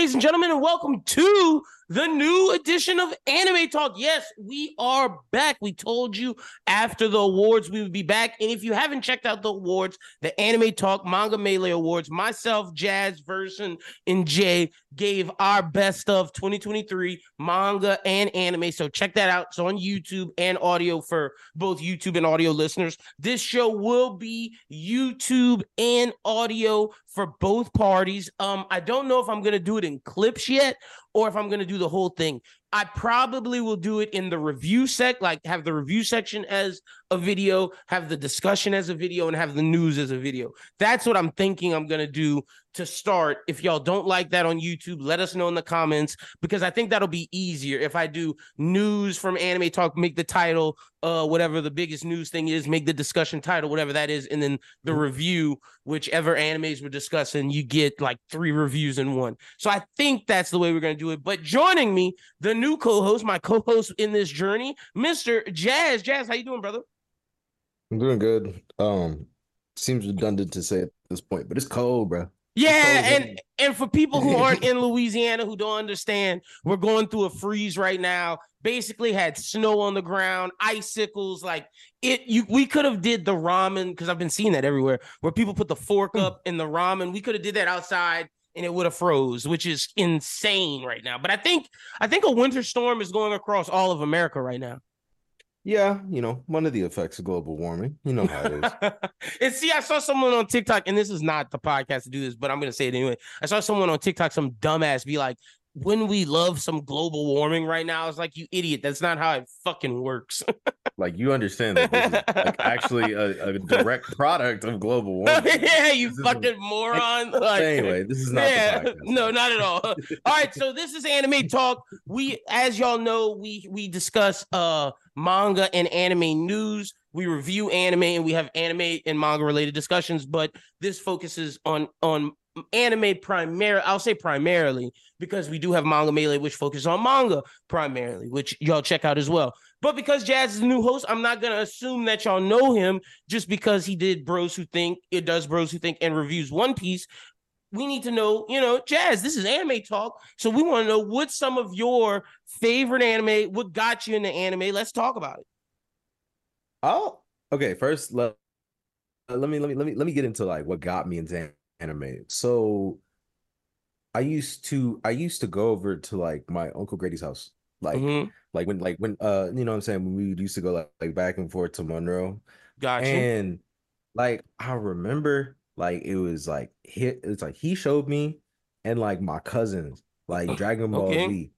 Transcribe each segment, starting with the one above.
ladies and gentlemen, and welcome to the new edition of Anime Talk. Yes, we are back. We told you after the awards we would be back. And if you haven't checked out the awards, the Anime Talk Manga Melee Awards, myself, Jazz, Version, and Jay gave our best of 2023 manga and anime. So check that out. It's on YouTube and audio for both YouTube and audio listeners. This show will be YouTube and audio for both parties. Um, I don't know if I'm gonna do it in clips yet or if I'm going to do the whole thing. I probably will do it in the review sec, like have the review section as a video, have the discussion as a video, and have the news as a video. That's what I'm thinking I'm gonna do to start. If y'all don't like that on YouTube, let us know in the comments because I think that'll be easier if I do news from Anime Talk, make the title uh whatever the biggest news thing is, make the discussion title, whatever that is, and then the Mm-hmm. review, whichever animes we're discussing, you get like three reviews in one. So I think that's the way we're gonna do it. But joining me, the new co-host, my co-host in this journey, Mr. Jazz. Jazz, how you doing, brother? I'm doing good. Um, seems redundant to say at this point, but it's cold, bro. Yeah, and and for people who aren't in Louisiana who don't understand, we're going through a freeze right now. Basically, had snow on the ground, icicles. Like it, you we could have did the ramen because I've been seeing that everywhere, where people put the fork up in the ramen. We could have did that outside, and it would have froze, which is insane right now. But I think I think a winter storm is going across all of America right now. Yeah, you know, one of the effects of global warming. You know how it is. and see, I saw someone on TikTok, and this is not the podcast to do this, but I'm gonna say it anyway. I saw someone on TikTok, some dumbass, be like, "When we love some global warming right now," it's like you idiot. That's not how it fucking works. like you understand that this is like actually a, a direct product of global warming. yeah, you This is- fucking moron. Like, anyway, this is not yeah, no, not at all. all right, so this is anime talk. We, as y'all know, we we discuss uh manga and anime news. We review anime and we have anime and manga related discussions, but this focuses on on anime primarily. I'll say primarily because we do have manga melee, which focuses on manga primarily, which y'all check out as well. But because Jazz is the new host, I'm not gonna assume that y'all know him just because he did Bros Who Think. It does Bros Who Think and reviews One Piece we need to know, you know, Jazz, this is anime talk. So we want to know what some of your favorite anime, what got you into anime. Let's talk about it. Oh, okay. First, let let me let me let me let me get into like what got me into anime. So, I used to I used to go over to like my uncle Grady's house, like Mhm. like when like when uh you know what I'm saying when we used to go like, like back and forth to Monroe, Gotcha. and like I remember like it was like hit it's like he showed me and like my cousins like Dragon Ball Okay. Z,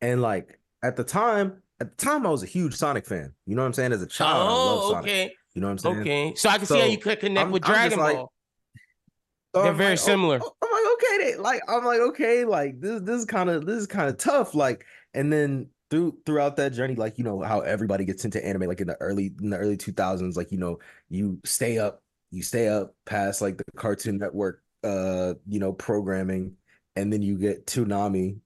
and like at the time at the time I was a huge Sonic fan. You know what I'm saying? As a child, I love oh, Sonic. okay. You know what I'm saying? Okay. So I can see how you could connect I'm- with Dragon like- Ball. So They're I'm very like, oh, similar. oh, I'm like, okay, they, like I'm like, okay, like this this is kind of this is kind of tough. Like, and then through throughout that journey, like you know how everybody gets into anime, like in the early in the early 2000s, like you know you stay up, you stay up past like the Cartoon Network, uh, you know programming, and then you get Toonami.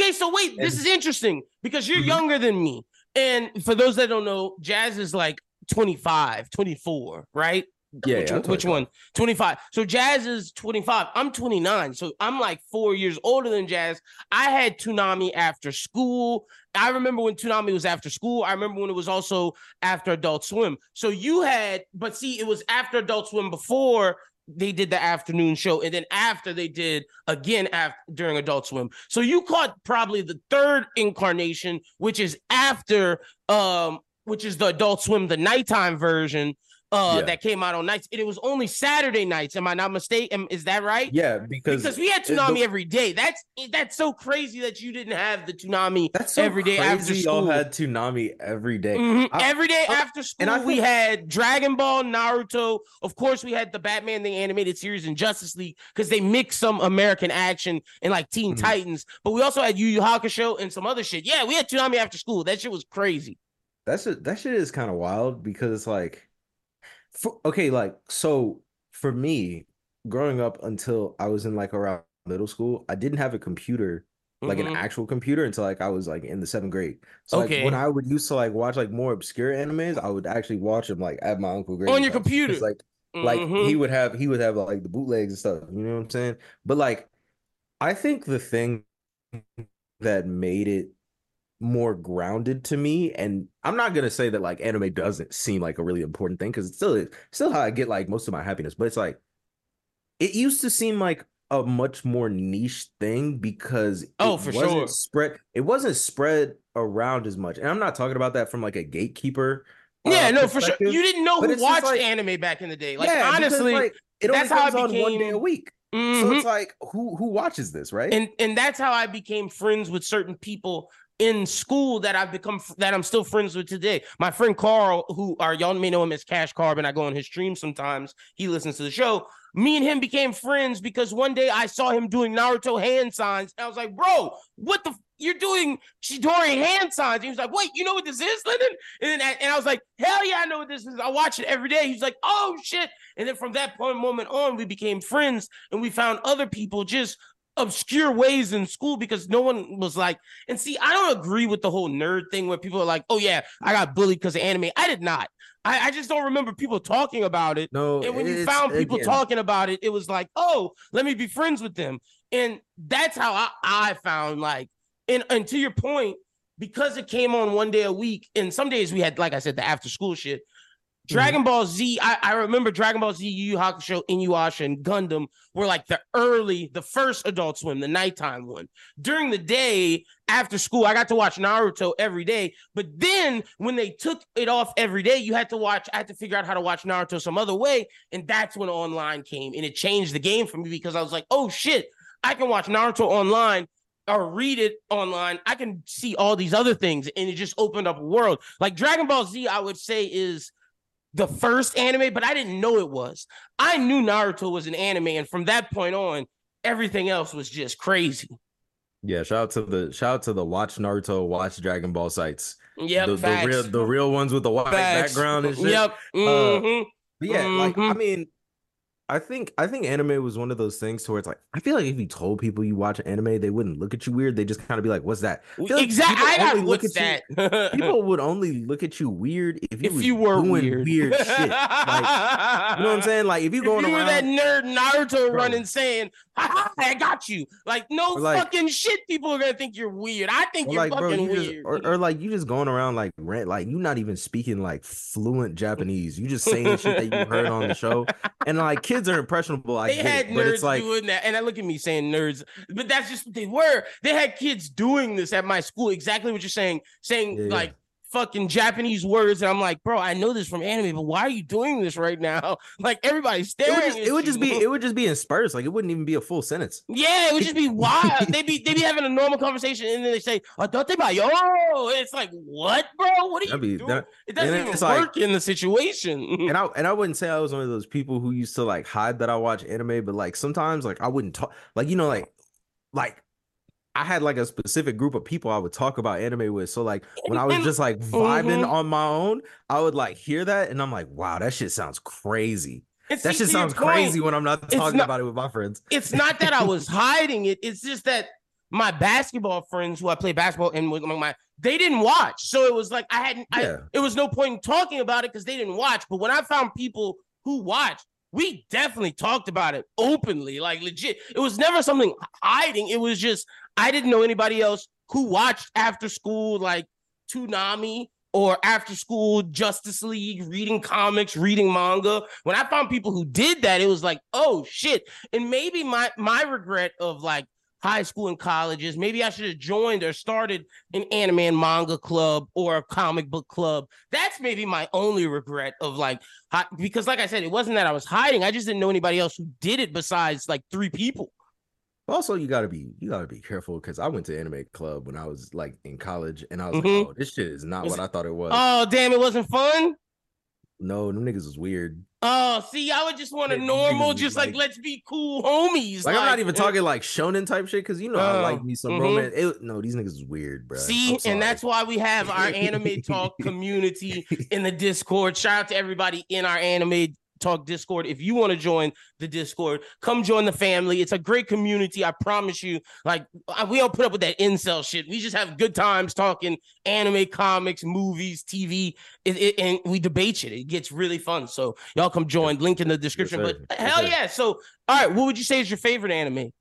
Okay, so wait, this is interesting because you're Mhm. younger than me. And for those that don't know, Jazz is like 25, 24, right? Yeah, which, yeah, which one? 25. So Jazz is 25. I'm 29. So I'm like four years older than Jazz. I had Toonami after school. I remember when Toonami was after school. I remember when it was also after Adult Swim. So you had, but see, it was after Adult Swim before they did the afternoon show, and then after they did again after during Adult Swim. So you caught probably the third incarnation, which is after um, which is the Adult Swim, the nighttime version uh Yeah. that came out on nights. And it was only Saturday nights. Am I not mistaken? Is that right? Yeah, because Because we had it- the- every day. That's that's so crazy that you didn't have the Toonami that's so every day crazy after Y'all had Toonami every day. Mhm. I- Every day I- after school, and I we had Dragon Ball, Naruto. Of course, we had the Batman the animated series and Justice League because they mixed some American action and like Teen Mhm. Titans. But we also had Yu Yu Hakusho and some other shit. Yeah, we had Toonami after school. That shit was crazy. That's a, that shit is kind of wild because it's like, for, okay, like so for me, growing up until I was in like around middle school, I didn't have a computer, like Mhm. an actual computer, until like I was like in the seventh grade. So like Okay. when I would used to like watch like more obscure animes, I would actually watch them like at my uncle On your computer. Like like Mhm. he would have he would have like the bootlegs and stuff. You know what I'm saying? But like I think the thing that made it more grounded to me, and I'm not gonna say that like anime doesn't seem like a really important thing because it's still still how I get like most of my happiness, but it's like it used to seem like a much more niche thing because Oh, it for wasn't sure. spread it wasn't spread around as much. And I'm not talking about that from like a gatekeeper. Yeah, uh, no, for sure. You didn't know who watched like- anime back in the day. Like Yeah, because, honestly, like, it only that's how I comes on one day a week. So mhm. it's like who who watches this, right? and and that's how I became friends with certain people in school that I've become that I'm still friends with today. My friend Carl, who are y'all may know him as Cash Carbon. I go on his stream sometimes. He listens to the show. Me and him became friends because one day I saw him doing Naruto hand signs. And I was like, bro, what the f- you're doing Chidori hand signs. He was like, wait, you know what this is, Lennon? And then and I was like, hell yeah, I know what this is. I watch it every day. He's like, oh shit. And then from that point moment on, we became friends and we found other people just obscure ways in school because no one was like, and see, I don't agree with the whole nerd thing where people are like, oh yeah, I got bullied because of anime. I did not. I, I just don't remember people talking about it. no, And when you found people again, talking about it, it was like, oh, let me be friends with them. And that's how I, I found like, and, and to your point, because it came on one day a week, and some days we had, like I said, the after school shit. Mm-hmm. Dragon Ball Z, I, I remember Dragon Ball Z, Yu Yu Hakusho, Inuyasha, and Gundam were like the early, the first Adult Swim, the nighttime one. During the day, after school, I got to watch Naruto every day. But then when they took it off every day, you had to watch, I had to figure out how to watch Naruto some other way. And that's when online came. And it changed the game for me because I was like, oh shit, I can watch Naruto online or read it online. I can see all these other things. And it just opened up a world. Like Dragon Ball Z, I would say is the first anime, but I didn't know it was. I knew Naruto was an anime, and from that point on, everything else was just crazy. Yeah, shout out to the shout out to the watch Naruto, watch Dragon Ball sites. Yeah, the, the real the real ones with the white Facts. background and shit. Yep. Uh, mhm. But yeah, like I Mhm. mean, I think I think anime was one of those things where it's like I feel like if you told people you watch anime, they wouldn't look at you weird. They just kind of be like, "What's that?" Like exactly. I got look at that? People would only look at you weird if you if you were doing weird, shit. Like, you know what I'm saying? Like if you If going you were around, that nerd Naruto Bro. running saying, ha, I got you. Like, no like- fucking shit. People are gonna think you're weird. I think you're like bro, fucking you just weird. or, or like you just going around like rant, like you not even speaking like fluent Japanese. You just saying shit that you heard on the show, and like kids are impressionable. I they had it, but nerds it's like doing that, and I look at me saying nerds, but that's just what they were. They had kids doing this at my school, exactly what you're saying, saying yeah. like fucking Japanese words, and I'm like, bro, I know this from anime, but why are you doing this right now? Like everybody's it staring. would just it would just be it would just be in spurts. Like it wouldn't even be a full sentence. Yeah, it would just be wild. they'd be they'd be having a normal conversation, and then they say, "Adate yo." It's like, what, bro? What are you be- doing? that- it doesn't even it's like- work in the situation. and I and I wouldn't say I was one of those people who used to like hide that I watch anime, but like sometimes like I wouldn't talk like you know like like I had like a specific group of people I would talk about anime with. So like when I was just like vibing Mhm. on my own, I would like hear that and I'm like, wow, that shit sounds crazy. That shit sounds crazy when I'm not talking not- about it with my friends. it's not that I was hiding it. It's just that my basketball friends who I play basketball and with my they didn't watch. So it was like I hadn't I it was no point in talking about it because they didn't watch. But when I found people who watched, we definitely talked about it openly, like legit. It was never something hiding. It was just I didn't know anybody else who watched after school, like Toonami or after school Justice League, reading comics, reading manga. When I found people who did that, it was like, oh shit. And maybe my my regret of like high school and colleges, maybe I should have joined or started an anime and manga club or a comic book club. That's maybe my only regret of like because like I said, it wasn't that I was hiding. I just didn't know anybody else who did it besides like three people. Also, you gotta be you gotta be careful because I went to anime club when I was like in college and I was Mhm. like, oh, this shit is not what I thought it was. Oh damn, it wasn't fun. No, them niggas is weird. Oh, see, I would just want a Yeah, normal, just like, like- let's be cool homies. Like, I'm not even uh, talking like shonen type shit because you know I Oh, like me some mhm. romance. It, no, these niggas is weird, bro. See, and that's why we have our anime talk community in the Discord. Shout out to everybody in our anime talk Discord. If you want to join the Discord, come join the family. It's a great community. I promise you. Like we don't put up with that incel shit. We just have good times talking anime, comics, movies, TV, it, it- and we debate shit. It gets really fun. So y'all come join. Link in the description. sir. but hell sir. yeah! So all right, what would you say is your favorite anime?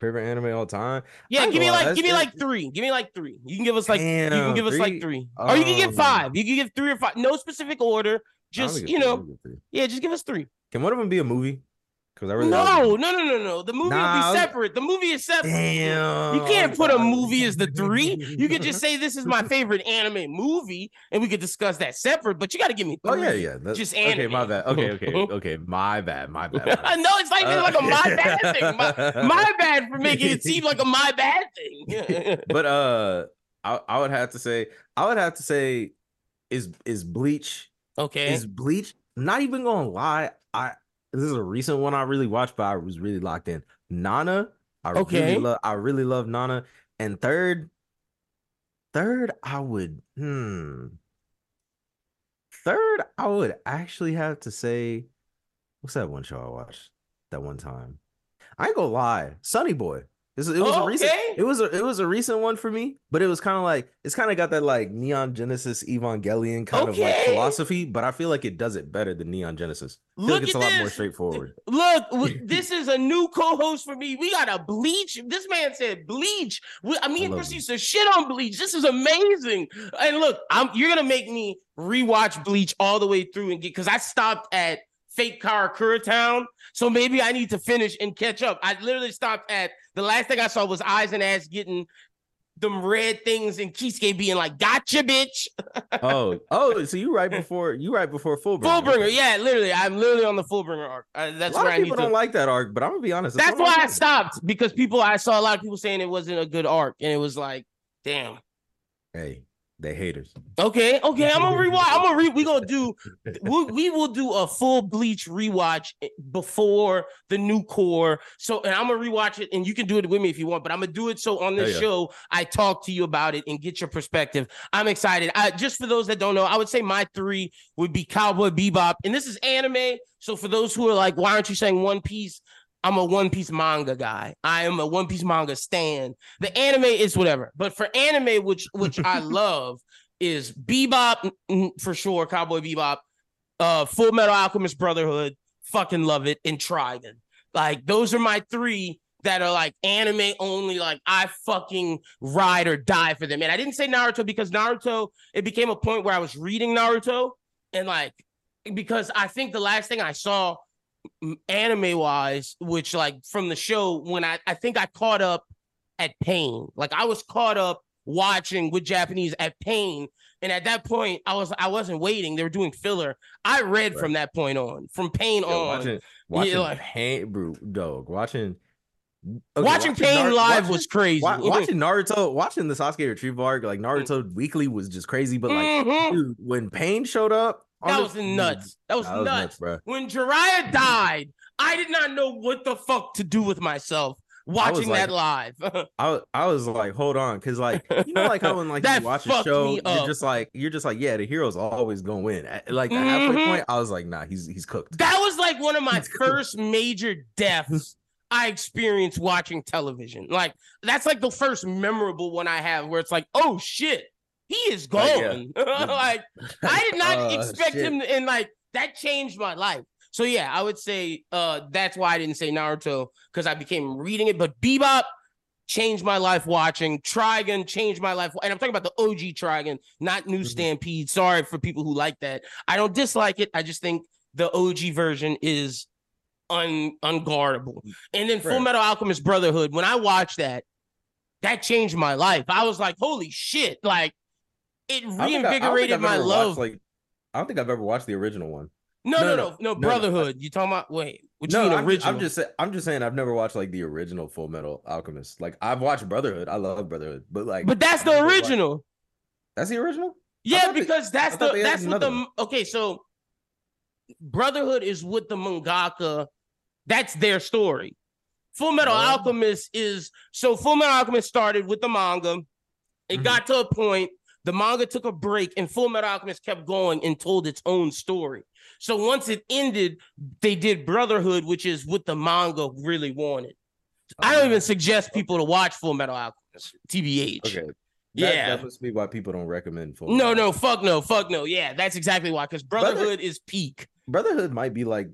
favorite anime all time. Yeah, give me like give me like three. Give me like three. You can give us like you can give us like three? three, or you can give Um, five. You can give three or five. No specific order. Just you know, three. yeah, just give us three. Can one of them be a movie? Because I really No, no, no, no, no. The movie Nah, will be separate. The movie is separate. Damn. You can't put a movie as the three. You could just say this is my favorite anime movie, and we could discuss that separate. But you got to give me. Oh yeah, yeah. That's, Just okay. anime. My bad. Okay, okay, okay. My bad. My bad. no, it's even Uh, like a my bad thing. My, my bad for making it seem like a my bad thing. but uh, I, I would have to say, I would have to say, is is Bleach okay. is Bleach? Not even gonna lie, I this is a recent one I really watched, but I was really locked in. Nana, I Okay. really love, I really love Nana. And third, third, I would, hmm, third, I would actually have to say, what's that one show I watched that one time? I ain't gonna lie, Sunny Boy. This It was a oh, recent. Okay. It was a it was a recent one for me, but it was kind of like it's kind of got that like Neon Genesis Evangelion kind of like philosophy, but I feel like it does it better than Neon Genesis. I feel Look like it's a lot more straightforward. Look, this is a new co-host for me. We got a bleach. This man said bleach. We, I mean, Chris used to shit on bleach. This is amazing. And look, I'm you're gonna make me rewatch Bleach all the way through and get because I stopped at Fake Karakura Town, so maybe I need to finish and catch up. I literally stopped at the last thing I saw was Aizen Ass getting them red things and Kisuke being like, "Gotcha, bitch." oh, oh, so you right before you right before Fullbringer. Fullbringer, yeah, literally, I'm literally on the Fullbringer arc. Uh, A that's lot where of people to. don't like that arc, but I'm gonna be honest. That's one of my why I stopped because people I saw a lot of people saying it wasn't a good arc, and it was like, damn. Hey, they haters. Okay, okay, I'm gonna rewatch. I'm gonna re. We gonna do. We, we will do a full Bleach rewatch eh, before the new cour. So, and I'm gonna rewatch it, and you can do it with me if you want. But I'm gonna do it so on this yeah. show I talk to you about it and get your perspective. I'm excited. I, just for those that don't know, I would say my three would be Cowboy Bebop, and this is anime. So for those who are like, why aren't you saying One Piece? I'm a One Piece manga guy. I am a One Piece manga stan. The anime is whatever, but for anime, which which I love, is Bebop for sure. Cowboy Bebop, uh, Full Metal Alchemist Brotherhood, fucking love it, and Trigun. Like those are my three that are like anime only. Like I fucking ride or die for them. And I didn't say Naruto because Naruto. It became a point where I was reading Naruto and like because I think the last thing I saw anime wise, which like from the show, when I I think I caught up at Pain. Like I was caught up watching with Japanese at Pain, and at that point I was I wasn't waiting. They were doing filler. I read Right. from that point on, from Pain Yo, on. watching watching like- pain, bro, dog. Watching okay, watching Pain Nar- live watching- was crazy. wa- watching Naruto, watching the Sasuke retrieval arc, like Naruto Weekly was just crazy. But like, Mhm. dude, when Pain showed up, that was nuts. That was That was nuts. nuts, bro. When Jiraiya died, I did not know what the fuck to do with myself watching like- that live. I was, I was like, hold on, because like you know, like how when like you watch a show, you're up. just like you're just like, yeah, the hero's always gonna win. At- Like the halfway mm-hmm. point, I was like, nah, he's he's cooked. That was like one of my first major deaths I experienced watching television. Like that's like the first memorable one I have where it's like, oh shit, he is Like, yeah. gone. like I did not Uh, expect shit. him to, and like that changed my life. So yeah, I would say uh that's why I didn't say Naruto because I became reading it, but Bebop changed my life watching. Trigun changed my life, and I'm talking about the OG Trigun, not New Mhm. Stampede. Sorry for people who like that. I don't dislike it. I just think the OG version is un unguardable. And then Full Metal Alchemist Brotherhood, when I watched that, that changed my life. I was like, holy shit! Like it reinvigorated my love. watched, like, I don't think I've ever watched the original one. no, no, no, no. Brotherhood. You talking about? Wait, what you mean I'm, just, original? I'm just I'm just saying I've never watched like the original Full Metal Alchemist. Like I've watched Brotherhood. I love Brotherhood, but like, but that's the original. That's the original. Yeah, because that's the that's what the okay. So Brotherhood is with the mangaka. That's their story. Full Metal Oh. Alchemist is so Full Metal Alchemist started with the manga. It Mhm. got to a point. The manga took a break, and Full Metal Alchemist kept going and told its own story. So once it ended, they did Brotherhood, which is what the manga really wanted. I don't even suggest people to watch Full Metal Alchemist. TBH. Okay. That, Yeah. that must be why people don't recommend Full No, Metal. no, fuck no, fuck no. Yeah, that's exactly why. Because Brother- Brotherhood is peak. Brotherhood might be like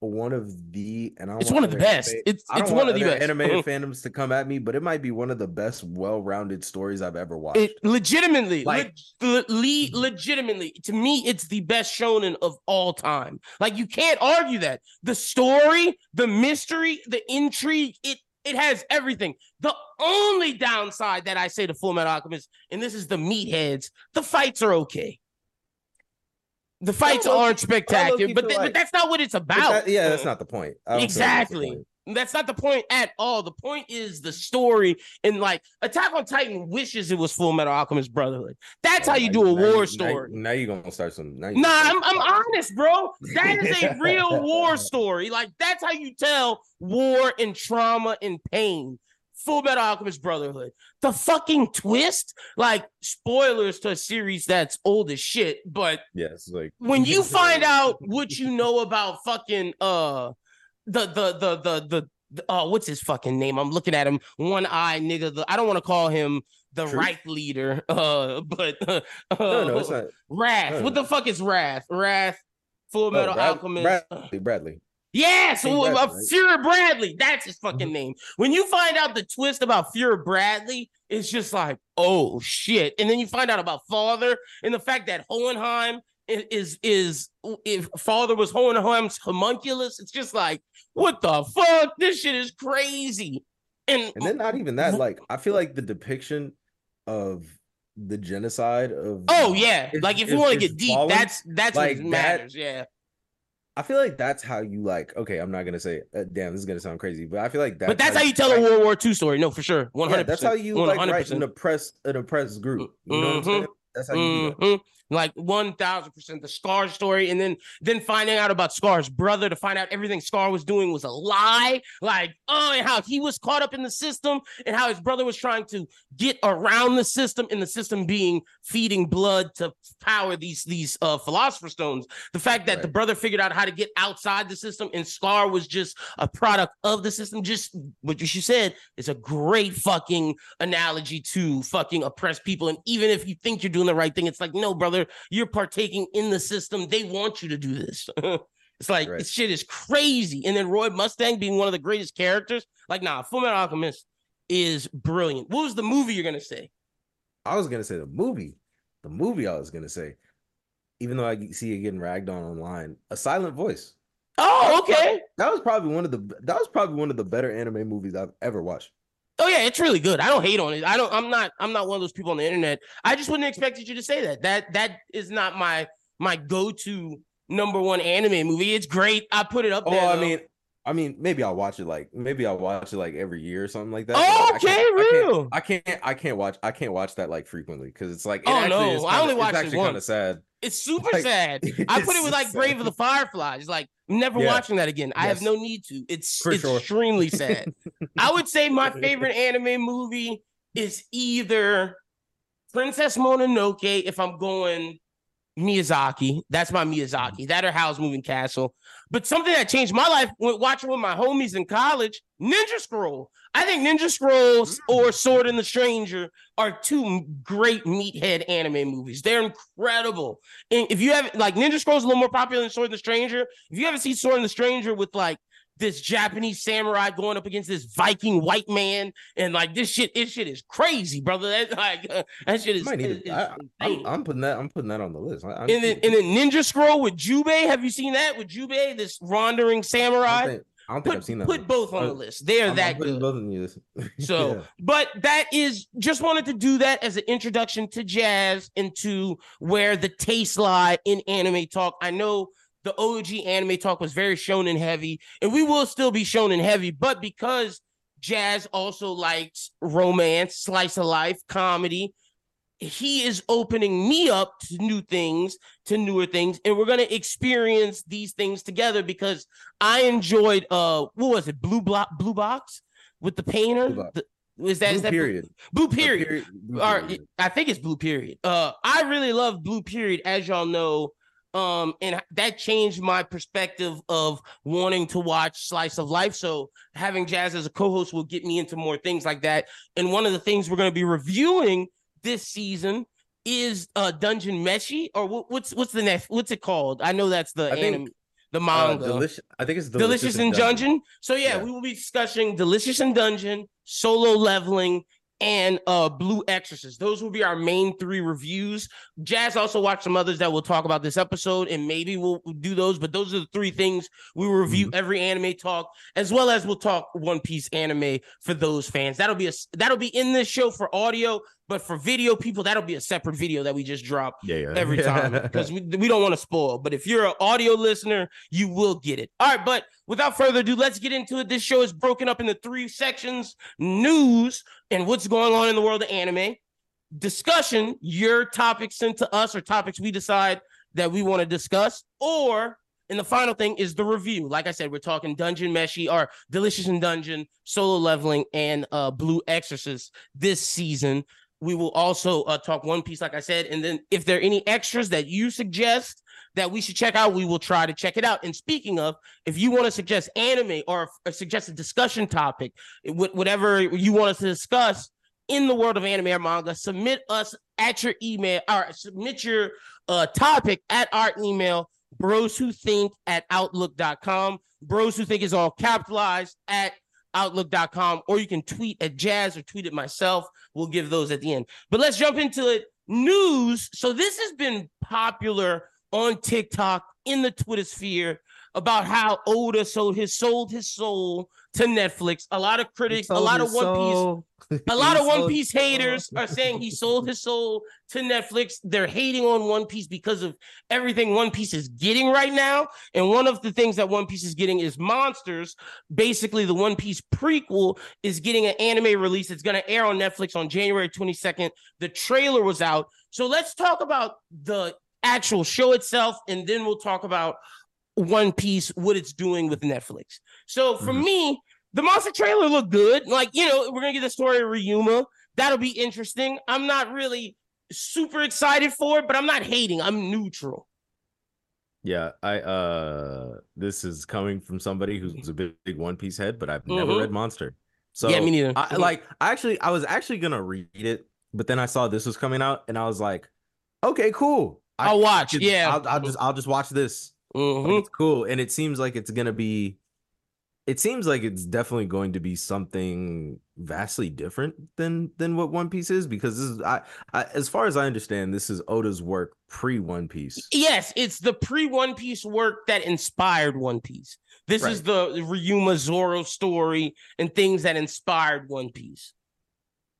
one of the and I don't It's one of the best. anime- It's it's one of the best. animated fandoms to come at me, but it might be one of the best well-rounded stories I've ever watched. It legitimately, Like- le- le- legitimately, to me, it's the best shonen of all time. Like you can't argue that the story, the mystery, the intrigue, it it has everything. The only downside that I say to Full Metal Alchemist, and this is the meatheads, the fights are okay. The fights aren't spectacular, but, th- but that's not what it's about. that- yeah, that's not the point. I don't feel like that's the Exactly. point. That's not the point at all. The point is the story, and like Attack on Titan wishes it was Full Metal Alchemist Brotherhood. That's Oh, how you do a now war now story. Now, you're gonna start some. Now Nah, I'm, I'm honest, bro. That is a real war story. Like that's how you tell war and trauma and pain. Full Metal Alchemist Brotherhood. The fucking twist, like spoilers to a series that's old as shit, but Yeah, it's like when you find out what you know about fucking uh the the the the the, the uh what's his fucking name? I'm looking at him, one eye nigga. The, I don't want to call him the Truth? right leader, uh, but uh, No, no, it's not. Wrath. no, What the fuck is Wrath? Wrath. Full Metal Oh, Brad- Alchemist. Bradley, Bradley. Yes, Bradley, uh, right? Führer Bradley. That's his fucking name. When you find out the twist about Führer Bradley, it's just like, oh shit. And then you find out about Father and the fact that Hohenheim is is if Father was Hohenheim's homunculus. It's just like, what the fuck? This shit is crazy. And, And then not even that. Like I feel like the depiction of the genocide of oh yeah, like if you want to get deep, fallen. that's that's Like, what that- matters. Yeah. I feel like that's how you like. Okay, I'm not gonna say. Uh, damn, this is gonna sound crazy, but I feel like that. but that's how you tell a World War II story. No, for sure. One Yeah, hundred. that's how you like write 100%. an oppressed an oppressed group. You know what I'm Mhm. saying? That's how you do that. Like one thousand percent the Scar story, and then then finding out about Scar's brother to find out everything Scar was doing was a lie. Like oh, and how he was caught up in the system, and how his brother was trying to get around the system, and the system being feeding blood to power these these uh philosopher stones. The fact that the brother figured out how to get outside the system, and Scar was just a product of the system. Just what you said is a great fucking analogy to fucking oppressed people. And even if you think you're doing the right thing, it's like, no, brother, you're partaking in the system. They want you to do this. it's like Right. this shit is crazy. And then Roy Mustang being one of the greatest characters, like, nah, Full Metal Alchemist is brilliant. What was the movie you're gonna say? I was gonna say the movie. The movie I was gonna say, even though I see it getting ragged on online, a silent voice. Oh, okay. That was probably one of the that was probably one of the better anime movies I've ever watched. Oh yeah, it's really good. I don't hate on it. I don't. I'm not. I'm not one of those people on the internet. I just wouldn't expected you to say that. That that is not my my go to number one anime movie. It's great. I put it up Oh, there. I though. mean, I mean, maybe I'll watch it like maybe I'll watch it like every year or something like that. Oh, but, I can't- okay, I can't- real. I can't, I can't watch, I can't watch that like frequently because it's like, it Oh, no, is I kinda- only it's watched it actually kind of sad. It's super Like, sad. I put it with like sad. Grave of the Fireflies. Like never Yeah. watching that again. I have no need to. It's For sure. extremely sad. I would say my favorite anime movie is either Princess Mononoke if I'm going Miyazaki. That's my Miyazaki. Mm-hmm. That or Howl's Moving Castle. But something that changed my life when watching with my homies in college, Ninja Scroll. I think Ninja Scrolls mm. or Sword in the Stranger are two great meathead anime movies. They're incredible. And if you haven't like Ninja Scrolls a little more popular than Sword in the Stranger. If you haven't seen Sword in the Stranger with like this Japanese samurai going up against this Viking white man, and like this shit, this shit is crazy, brother. That like uh, that shit is, Might is- is I, I'm. I'm putting that, I'm putting that on the list. I, I, and then and then Ninja Scroll with Jubei. Have you seen that with Jubei, this wandering I samurai? don't think, I don't think Put, I've seen that. put one. both on the list. They're I'm- I'm that good. both of you. So, Yeah. but that is just wanted to do that as an introduction to jazz into where the tastes lie in anime talk. I know the OG anime talk was very shown shonen heavy, and we will still be shown shonen heavy, but because jazz also likes romance, slice of life, comedy. He is opening me up to new things, to newer things, and we're gonna experience these things together because I enjoyed uh what was it, Blue Block Blue Box with the painter? Blue The- is that, Blue is that period. Blue A period. Blue Or period. I think it's Blue Period. Uh, I really love Blue Period, as y'all know. Um, and that changed my perspective of wanting to watch Slice of Life. So having Jazz as a co-host will get me into more things like that. And one of the things we're going to be reviewing this season is uh Dungeon Meshi, or what, what's what's the next? What's it called? I know that's the I think- anime. the Uh, manga. delicious. I think it's Delicious, in Dungeon. So yeah, Yeah. we will be discussing Delicious in Dungeon, Solo Leveling, and uh Blue Exorcist. Those will be our main three reviews. Jazz also watched some others that we'll talk about this episode, and maybe we'll do those. But those are the three things we will review every anime talk, as well as we'll talk One Piece anime for those fans. That'll be a that'll be in this show for audio, but for video people, that'll be a separate video that we just drop Yeah, yeah. every time because we, we don't want to spoil. But if you're an audio listener, you will get it. All right, but without further ado, let's get into it. This show is broken up into three sections news and what's going on in the world of anime, discussion, your topics sent to us or topics we decide that we want to discuss, or and the final thing is the review. Like I said, we're talking Dungeon Meshi or Delicious in Dungeon, Solo Leveling, and uh, Blue Exorcist this season. We will also uh, talk One Piece, like I said, and then if there are any extras that you suggest that we should check out, we will try to check it out. And speaking of, if you want to suggest anime or, or suggest a discussion topic, wh- whatever you want us to discuss in the world of anime or manga, submit us at your email or submit your uh, topic at our email, bros who think at outlook.com. Bros who think is all capitalized at outlook.com, or you can tweet at Jazz or tweet at myself. We'll give those at the end. But let's jump into it. News. So this has been popular on TikTok in the Twitter sphere about how Oda sold his sold his soul to Netflix. A lot of critics, a lot of One Piece, a lot of One Piece haters are saying he sold his soul to Netflix. They're hating on One Piece because of everything One Piece is getting right now. And one of the things that One Piece is getting is Monsters. Basically, the One Piece prequel is getting an anime release. It's going to air on Netflix on January 22nd. The trailer was out. So let's talk about the actual show itself, and then we'll talk about One Piece, what it's doing with Netflix. So for Mhm. me, the monster trailer looked good. Like, you know, we're gonna get the story of Ryuma. That'll be interesting. I'm not really super excited for it, but I'm not hating. I'm neutral. Yeah, I uh this is coming from somebody who's a big, big One Piece head, but I've never Mhm. read Monster. So yeah, me neither. I like I actually I was actually gonna read it, but then I saw this was coming out and I was like, okay, cool. I, I'll watch. could- yeah. I'll, I'll just I'll just watch this. Mhm. It's cool. And it seems like it's gonna be it seems like it's definitely going to be something vastly different than than what One Piece is because this is I, I as far as I understand, this is Oda's work pre One Piece. Yes, it's the pre One Piece work that inspired One Piece. This is the Ryuma Zoro story and things that inspired One Piece.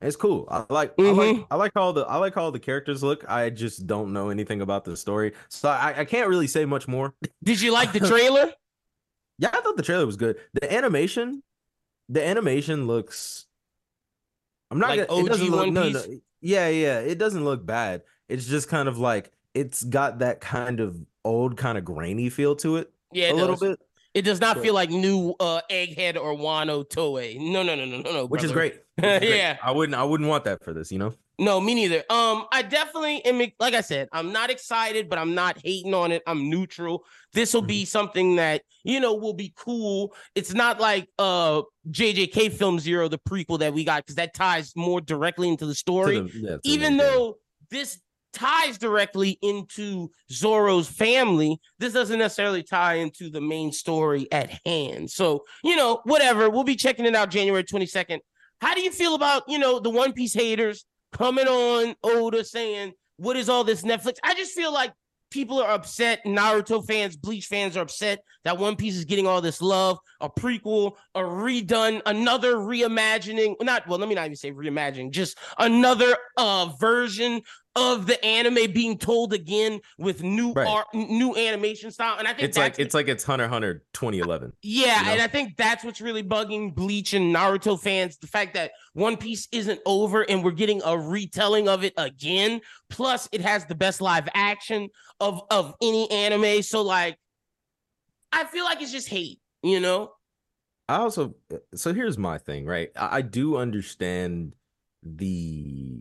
It's cool. I like I Mhm. like I like how the I like how the characters look. I just don't know anything about the story. So I, I can't really say much more. Did you like the trailer? Yeah, I thought the trailer was good. The animation, the animation looks I'm not Like gonna it doesn't look no, no yeah, yeah. It doesn't look bad. It's just kind of like it's got that kind of old, kind of grainy feel to it Yeah, a it little bit, It does not feel like new uh, Egghead or Wano Toei. No, no, no, no, no, no. which brother. which is great. Yeah. I wouldn't I wouldn't want that for this, you know? No, me neither. Um, I definitely am. Like I said, I'm not excited, but I'm not hating on it. I'm neutral. This will Mm-hmm. be something that you know will be cool. It's not like uh JJK Film Zero, the prequel that we got, because that ties more directly into the To story. the- yeah, the Even character. though this ties directly into Zoro's family, this doesn't necessarily tie into the main story at hand. So, you know, whatever. We'll be checking it out January 22nd. How do you feel about, you know, the One Piece haters coming on Oda saying, what is all this Netflix? I just feel like people are upset. Naruto fans, Bleach fans are upset that One Piece is getting all this love, a prequel, a redone, another reimagining. Not well, let me not even say reimagining, just another uh version of the anime being told again with new Right. art, new animation style. And I think it's like it's like it's Hunter Hunter 2011. Uh, yeah, you know? and I think that's what's really bugging Bleach and Naruto fans. The fact that One Piece isn't over and we're getting a retelling of it again. Plus, it has the best live action of of any anime. So, like, I feel like it's just hate, you know? I also uh, so here's my thing, right? I, I do understand the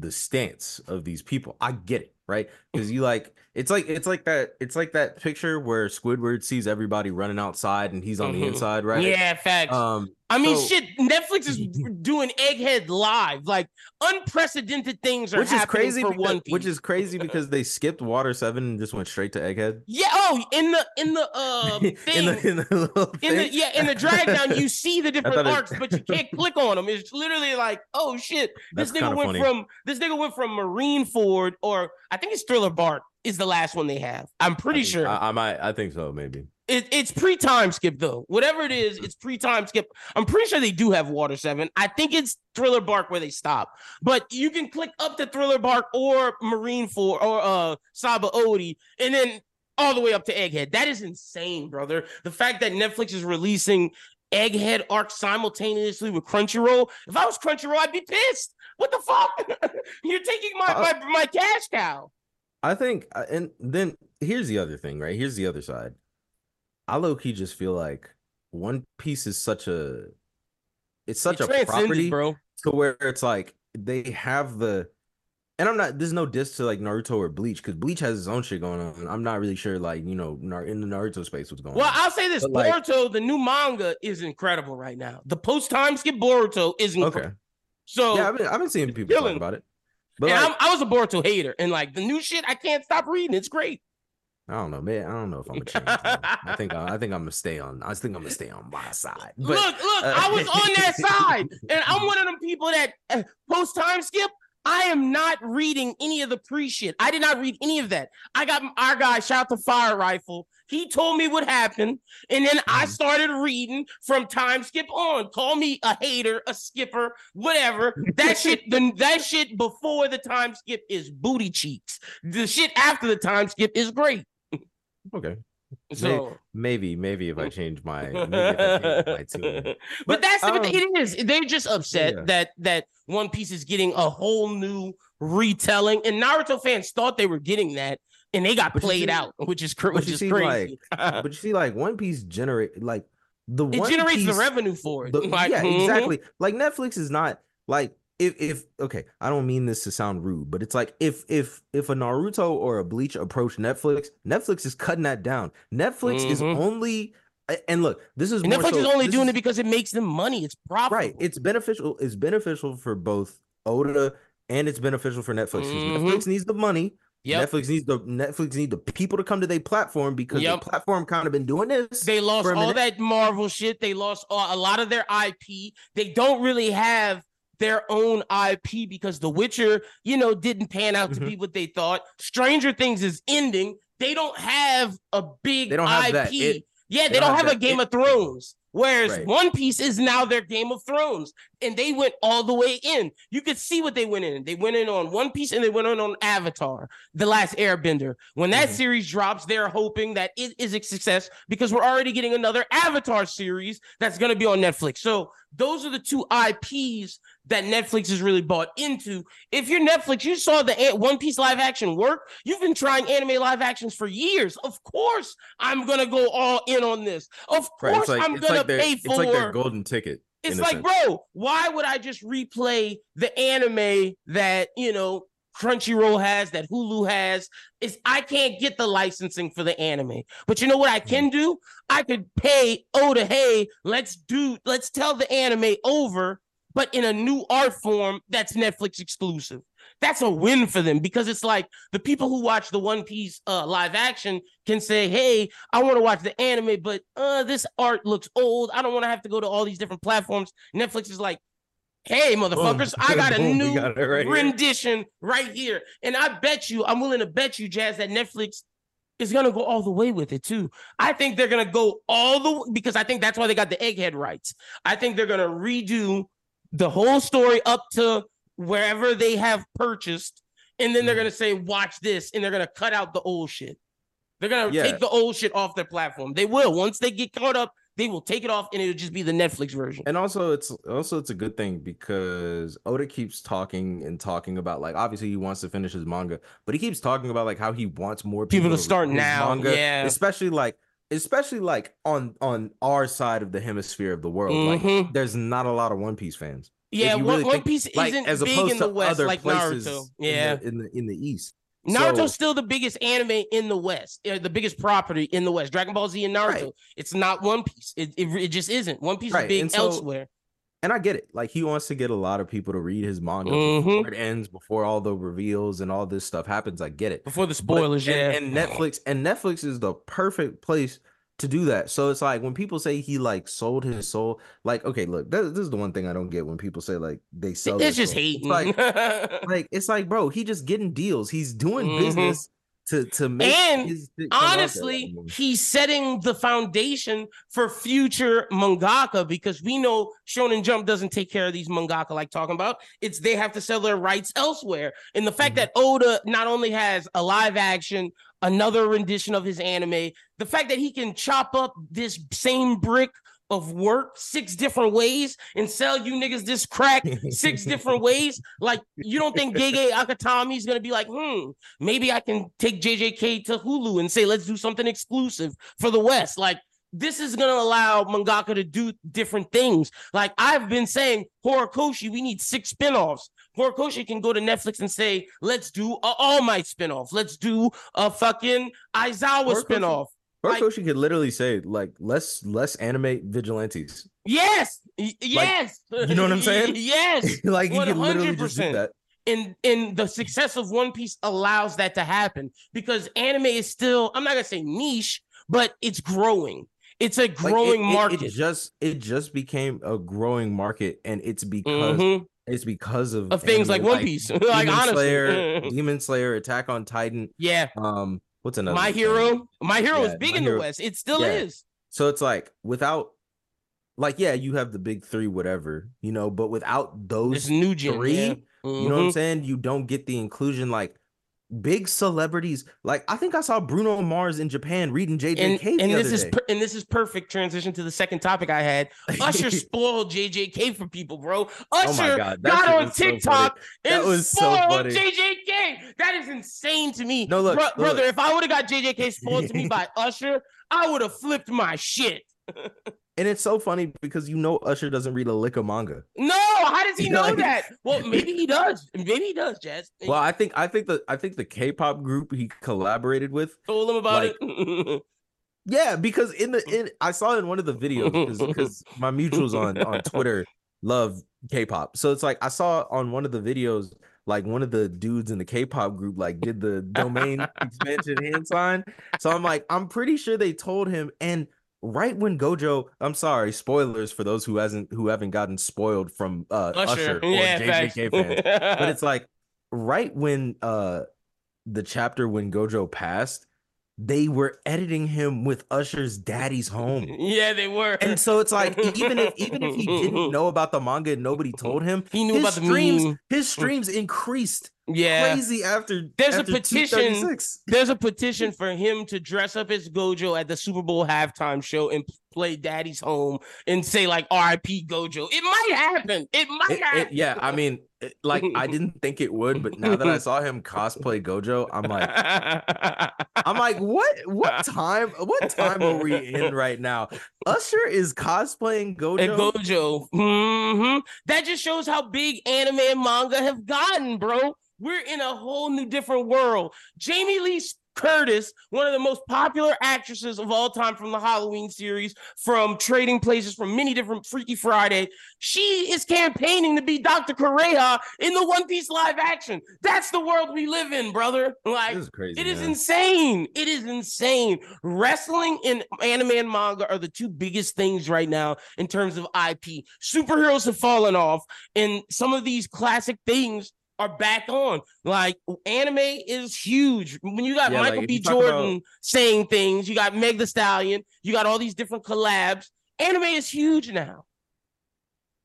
the stance of these people. I get it, right? Because you like it's like it's like that it's like that picture where Squidward sees everybody running outside and he's on the Mhm. inside, right? Yeah, facts. Um I mean, So- shit. Netflix is doing Egghead live, like unprecedented things are which is crazy for because, One Piece. which is crazy because they skipped Water Seven and just went straight to Egghead. yeah. Oh, in the in the uh thing. in the in the in the yeah in the drag down you see the different thought it- arcs but you can't click on them it's literally like oh shit this nigga went funny. from this nigga went from Marineford or i think it's thriller bark is the last one they have i'm I pretty think- sure I, I might. I think so. Maybe. It, it's pre-time skip though. Whatever it is it's pre-time skip. I'm pretty sure they do have water 7 i think it's thriller bark where they stop. But you can click up to thriller bark or Marineford or uh Sabaody and then all the way up to egghead. That is insane brother. The fact that netflix is releasing egghead arc simultaneously with crunchyroll if i was crunchyroll i'd be pissed. What the fuck? You're taking my, Uh, my my cash cow. I think, uh, and then here's the other thing, right? Here's the other side. I low key just feel like One Piece is such a, it's such It a property bro to where it's like they have the, and I'm not. There's no diss to like Naruto or Bleach because Bleach has its own shit going on. I'm not really sure, like you know, in the Naruto space, what's going Well, on. I'll say this: But, like- Boruto, the new manga, is incredible right now. The post time skip Boruto is incredible. Okay, So, yeah, I've been, I've been seeing people talk about it, but like, I'm, I was a Boruto hater, and like the new shit, I can't stop reading. It's great. I don't know, man. I don't know if I'm gonna change. I think I, I think I'm gonna stay on. I think I'm gonna stay on my side. But look, look, uh, I was on that side, and I'm one of them people that uh, post time skip. I am not reading any of the pre shit. I did not read any of that. I got our guy, shout out to Fire Rifle. He told me what happened, and then I Mhm. started reading from time skip on. Call me a hater, a skipper, whatever. That shit, the, that shit before the time skip is booty cheeks. The shit after the time skip is great. Okay. So, Maybe, maybe if I change my, I change my but, But, that's um, it is. They're just upset Yeah. that that One Piece is getting a whole new retelling, and Naruto fans thought they were getting that, and they got played see- out, which is which you is see, crazy. But you see, like One Piece generate like the it One generates the revenue for it. the- Like, yeah, mhm. exactly. Like Netflix is not like if if okay, I don't mean this to sound rude, but it's like if if if a Naruto or a Bleach approach Netflix, Netflix is cutting that down. Netflix is Mhm. only and look, this is more Netflix so- is only doing is- it because it makes them money. It's profitable. right. It's beneficial. It's beneficial for both Oda and it's beneficial for Netflix. Mhm. Netflix needs the money. Yep. Netflix needs the Netflix need the people to come to their platform because Yep. the platform kind of been doing this. They lost all minute. that Marvel shit. They lost all, a lot of their IP. They don't really have their own IP because The Witcher, you know, didn't pan out to Mhm. be what they thought. Stranger Things is ending. They don't have a big They don't have IP. that it- yeah, they, they don't, don't have, have a Game it of Thrones. Whereas Right. One Piece is now their Game of Thrones, and they went all the way in. You could see what they went in. They went in on One Piece and they went in on Avatar, The Last Airbender. When that Mhm. series drops, they're hoping that it is a success because we're already getting another Avatar series that's going to be on Netflix. So those are the two IPs that Netflix is really bought into. If you're Netflix, you saw the One Piece live action work. You've been trying anime live actions for years. Of course, I'm gonna go all in on this. Of course, It's like I'm gonna like pay it's for. like their golden ticket. It's like, bro, why would I just replay the anime that you know Crunchyroll has, that Hulu has? Is I can't get the licensing for the anime. But you know what I Hmm. can do? I could pay Oda, hey, let's do, let's tell the anime over, but in a new art form that's Netflix exclusive. That's a win for them because it's like the people who watch the One Piece uh, live action can say, "Hey, I want to watch the anime, but uh, this art looks old. I don't want to have to go to all these different platforms." Netflix is like, "Hey, motherfuckers, I got a Boom, new got right here. rendition right here," and I bet you, I'm willing to bet you, Jazz, that Netflix is gonna go all the way with it too. I think they're gonna go all the w- because I think that's why they got the egghead rights. I think they're gonna redo the whole story up to wherever they have purchased, and then they're Mhm. gonna say, "Watch this," and they're gonna cut out the old shit. They're gonna Yeah. take the old shit off their platform. They will once they get caught up. They will take it off, and it'll just be the Netflix version. And also it's also it's a good thing because Oda keeps talking and talking about like obviously he wants to finish his manga, but he keeps talking about like how he wants more People to read start now, yeah. especially like especially like on on our side of the hemisphere of the world. Mhm. Like there's not a lot of One Piece fans. Yeah, One, really One Piece Like isn't as big in the West other like Naruto. in Yeah, the, in the in the East. Naruto's So- still the biggest anime in the West, the biggest property in the West. Dragon Ball Z and Naruto. Right. It's not One Piece. It, it it just isn't. One Piece Right, is big so- elsewhere. And I get it. Like he wants to get a lot of people to read his manga Mhm. before it ends, before all the reveals and all this stuff happens. I get it. Before the spoilers, and, yeah. and Netflix and Netflix is the perfect place to do that. So it's like when people say he like sold his soul, like okay, look, that, this is the one thing I don't get when people say like they sell. it's just soul. hating. It's like like it's like, bro, he just getting deals. He's doing Mhm. business to to make And his shit come out there. honestly, he's setting the foundation for future mangaka because we know Shonen Jump doesn't take care of these mangaka like talking about. It's they have to sell their rights elsewhere. And the fact Mhm. that Oda not only has a live action, another rendition of his anime, the fact that he can chop up this same brick of work six different ways and sell you niggas this crack six different ways. Like, you don't think Gege Akutami is gonna be like, hmm, maybe I can take JJK to Hulu and say, let's do something exclusive for the West. Like, this is gonna allow mangaka to do different things. Like I've been saying, Horikoshi, we need six spin-offs. Horikoshi can go to Netflix and say, let's do a All Might spin-off. Let's do a fucking Aizawa Horikoshi- spin-off. Like- Horikoshi could literally say like let's let's animate vigilantes. Yes, y- yes. you know what I'm saying? yes. like you could literally just do that. and and the success of One Piece allows that to happen because anime is still I'm not gonna say niche, but it's growing. It's a Like, it- growing it- it market. just it just became a growing market, and it's because Mhm. it's because of Of things like One Piece. like Demon honestly, Slayer, Demon Slayer, Attack on Titan. yeah. Um, what's another? My thing? hero, my hero is big in the West. It still Yeah. is. So it's like without, like, yeah, you have the big three, whatever, you know, but without those It's new gen. three, yeah. you know what I'm Mhm. saying? You don't get the inclusion like big celebrities. Like I think I saw Bruno Mars in Japan reading JJK And, and this is per- and this is perfect transition to the second topic I had. Usher spoiled JJK for people, bro. oh Usher my god, got on so. TikTok That and was so spoiled funny. JJK. That is insane to me. No, look, Bro- look. brother, if I would have got JJK spoiled to me by Usher, I would have flipped my shit. And it's so funny because you know Usher doesn't read a lick of manga. No, does he know Like- that? Well, maybe he does. Maybe he does, Jazz. Well, I think I think the I think the K-pop group he collaborated with. told him about like- it. Yeah, because in the in I saw in one of the videos because my mutuals on on Twitter love K-pop. So it's like I saw on one of the videos like one of the dudes in the K-pop group like did the domain expansion hand sign. So I'm like I'm pretty sure they told him and right when Gojo, I'm sorry, spoilers for those who hasn't who haven't gotten spoiled from uh Usher, or yeah. JJK fans. But it's like right when uh the chapter when Gojo passed, they were editing him with Usher's daddy's home. yeah, they were. And so it's like even if even if he didn't know about the manga and nobody told him, he knew about the streams meme. his streams increased Yeah. crazy after There's a petition There's a petition for him to dress up as Gojo at the Super Bowl halftime show and play Daddy's Home and say like R.I.P. Gojo. It might happen. It might It- it- happen. yeah, I mean, it- like I didn't think it would, but now that I saw him cosplay Gojo, I'm like, I'm like, what? What time? What time are we in right now? Usher is cosplaying Gojo. And Gojo. hmm That just shows how big anime and manga have gotten, bro. We're in a whole new different world. Jamie Lee Curtis, one of the most popular actresses of all time from the Halloween series, from Trading Places, from many different Freaky Friday, she is campaigning to be Dr. Kureha in the One Piece live action. That's the world we live in, brother. Like, This is crazy. it is man. insane. It is insane. Wrestling and anime and manga are the two biggest things right now in terms of IP. Superheroes have fallen off, and some of these classic things are back on. Like anime is huge. When you got Yeah, Michael like, B. talk about- Jordan saying things, you got Meg the Stallion, you got all these different collabs. Anime is huge now.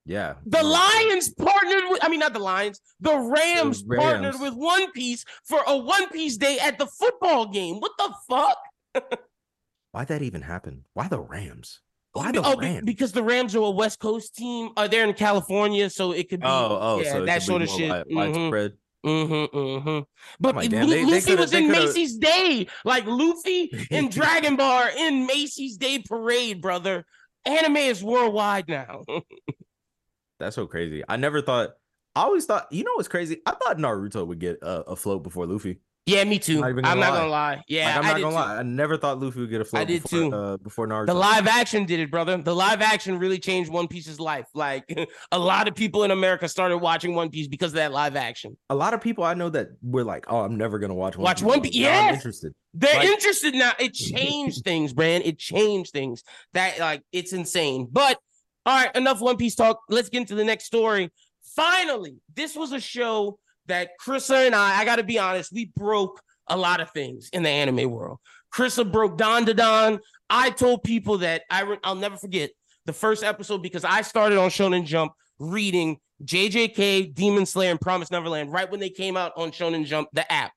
Yeah. The Lions partnered with, I mean, not the Lions, the Rams, Rams. partnered with One Piece for a One Piece day at the football game. What the fuck? Why'd that even happen? Why the Rams? Why the oh, Rams? because the Rams are a West Coast team. Uh, they're in California, so it could be oh, oh, yeah, so that sort of shit. Mhm, widespread. mhm, mm-hmm. But like, damn, they- they Luffy was in Macy's Day, like Luffy in Dragon Bar in Macy's Day Parade, brother. Anime is worldwide now. That's so crazy. I never thought. I always thought. You know what's crazy? I thought Naruto would get a, a float before Luffy. Yeah, me too. Not I'm even not gonna lie. gonna lie. Yeah, like, I'm I not did gonna too. lie. I never thought Luffy would get a float I did before, too. Uh, before Naruto. The live action did it, brother. The live action really changed One Piece's life. Like a lot of people in America started watching One Piece because of that live action. a lot of people I know that were like, "Oh, I'm never gonna watch One Watch Piece." One Piece- now I'm interested. They're Like- interested now. It changed things, Brand. It changed things. That like it's insane. But all right, enough One Piece talk. Let's get into the next story. Finally, this was a show that Krissa and I, I gotta be honest, we broke a lot of things in the anime world. Krissa broke Dandadan. I told people that I re- I'll never forget the first episode because I started on Shonen Jump reading JJK, Demon Slayer, and Promise Neverland right when they came out on Shonen Jump, the app.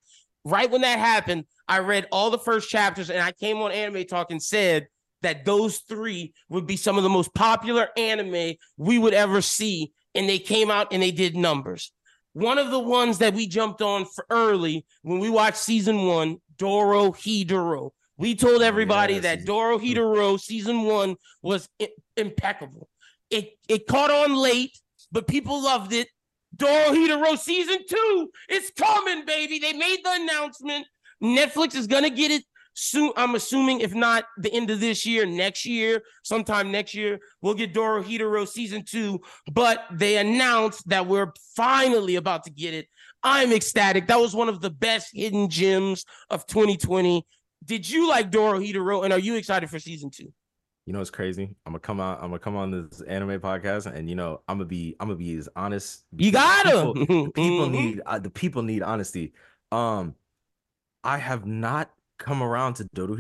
Right when that happened, I read all the first chapters and I came on Anime Talk and said that those three would be some of the most popular anime we would ever see. And they came out and they did numbers. One of the ones that we jumped on for early when we watched season one, Dorohedoro. We told oh, everybody yeah, that Dorohedoro season one was i- impeccable. It it caught on late, but people loved it. Dorohedoro season two is coming, baby. They made the announcement. Netflix is gonna get it soon. I'm assuming, if not the end of this year, next year, sometime next year, we'll get Dorohedoro season two. But they announced that we're finally about to get it. I'm ecstatic. That was one of the best hidden gems of 2020. Did you like Dorohedoro, and are you excited for season two? You know, it's crazy. I'm gonna come out. I'm gonna come on this anime podcast, and you know, I'm gonna be. I'm gonna be as honest. You gotta. People, the people need. Uh, the people need honesty. Um, I have not come around to Dodo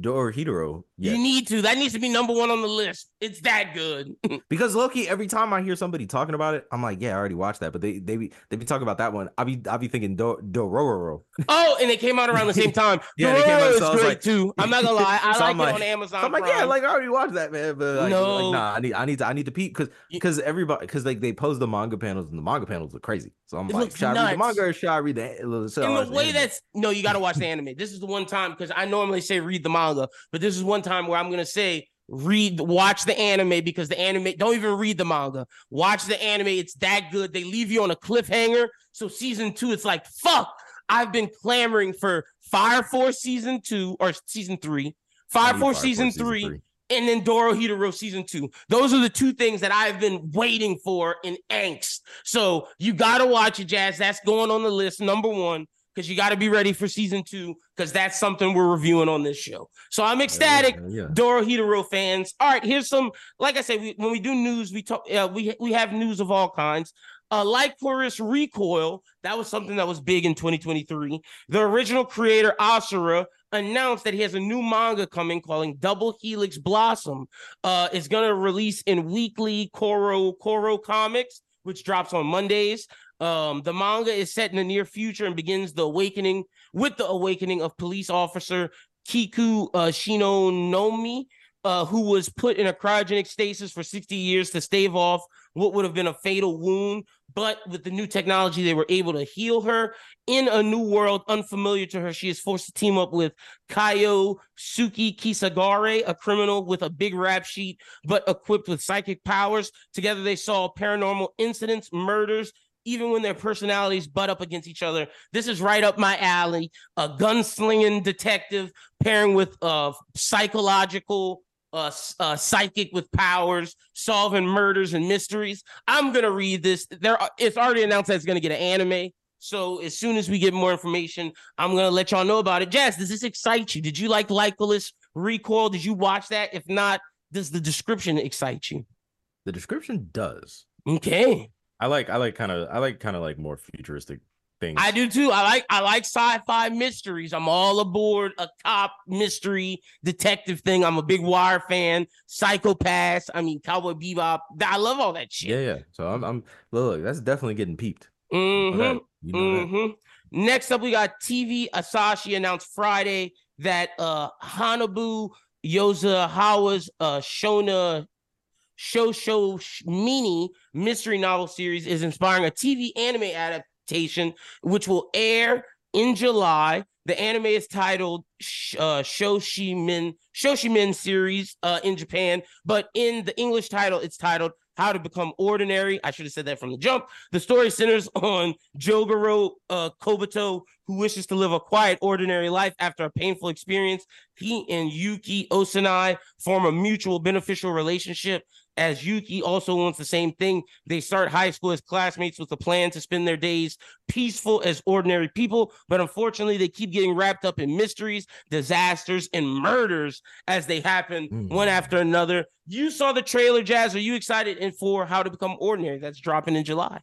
Dorohedoro yet. You need to. That needs to be number one on the list. It's that good. Because Loki, every time I hear somebody talking about it, I'm like, yeah, I already watched that. But they they be they be talking about that one. I be I be thinking Do Dororo. oh, and it came out around the same time. Yeah, they came out, Dororo so great like- too. I'm not gonna lie. I So like I'm it like- on Amazon. So I'm like, yeah, like I already watched that, man. But like, No. like, nah, I need I need to I need to peep because because everybody because like they post the manga panels and the manga panels are crazy. So I'm It like, should I read the nuts. manga or should I read the? I in watch the way anime? that's no, you got to watch the anime. This is the one time because I normally say read the manga, but this is one time where I'm gonna say read, watch the anime because the anime. Don't even read the manga. Watch the anime. It's that good. They leave you on a cliffhanger. So season two, it's like fuck. I've been clamoring for Fire Force season two or season three. Fire Force season, three, and then Dorohedoro season two. Those are the two things that I've been waiting for in angst. So you got to watch it, Jazz. That's going on the list, number one, because you got to be ready for season two, because that's something we're reviewing on this show. So I'm ecstatic. Yeah, yeah. Doro fans. All right, here's some. Like I said, we, when we do news, we talk. Uh, we we have news of all kinds. Uh, like Lycoris Recoil, that was something that was big in 2023. The original creator Asaura announced that he has a new manga coming calling Double Helix Blossom. Uh, it's gonna release in weekly Koro Koro Comics, which drops on Mondays. Um, the manga is set in the near future and begins the awakening with the awakening of police officer Kiku uh, Shinonomi, uh, who was put in a cryogenic stasis for 60 years to stave off what would have been a fatal wound. But with the new technology, they were able to heal her in a new world unfamiliar to her. She is forced to team up with Kaio Suki Kisagare, a criminal with a big rap sheet, but equipped with psychic powers. Together, they solve paranormal incidents, murders, even when their personalities butt up against each other. This is right up my alley. A gunslinging detective pairing with a psychological uh, uh psychic with powers solving murders and mysteries. I'm gonna read this. There it's already announced that it's gonna get an anime. So as soon as we get more information i'm gonna let y'all know about it. Jazz does this excite you? Did you like Lycoris recoil did you watch that? If not does the description excite you? The description does. okay I like I like kind of I like kind of like more futuristic things. I do too. I like I like sci-fi mysteries. I'm all aboard a cop mystery detective thing. I'm a big Wire fan. Psychopaths. I mean, Cowboy Bebop. I love all that shit. Yeah, yeah. So I'm I'm look, that's definitely getting peeped. Hmm that. You know that. hmm Next up, we got TV Asahi announced Friday that uh Honobu Yonezawa's uh Shona Shosho Mini mystery novel series is inspiring a TV anime adaptation, which will air in July. The anime is titled uh, Shoshimin Shoshimin series uh, in Japan, but in the English title, it's titled How to Become Ordinary. I should have said that from the jump. The story centers on Jogoro uh, who wishes to live a quiet, ordinary life after a painful experience. He and Yuki Osanai form a mutual beneficial relationship as Yuki also wants the same thing. They start high school as classmates with a plan to spend their days peaceful as ordinary people, but unfortunately, they keep getting wrapped up in mysteries, disasters, and murders as they happen mm. one after another. You saw the trailer, Jazz. Are you excited in for How to Become Ordinary? That's dropping in July.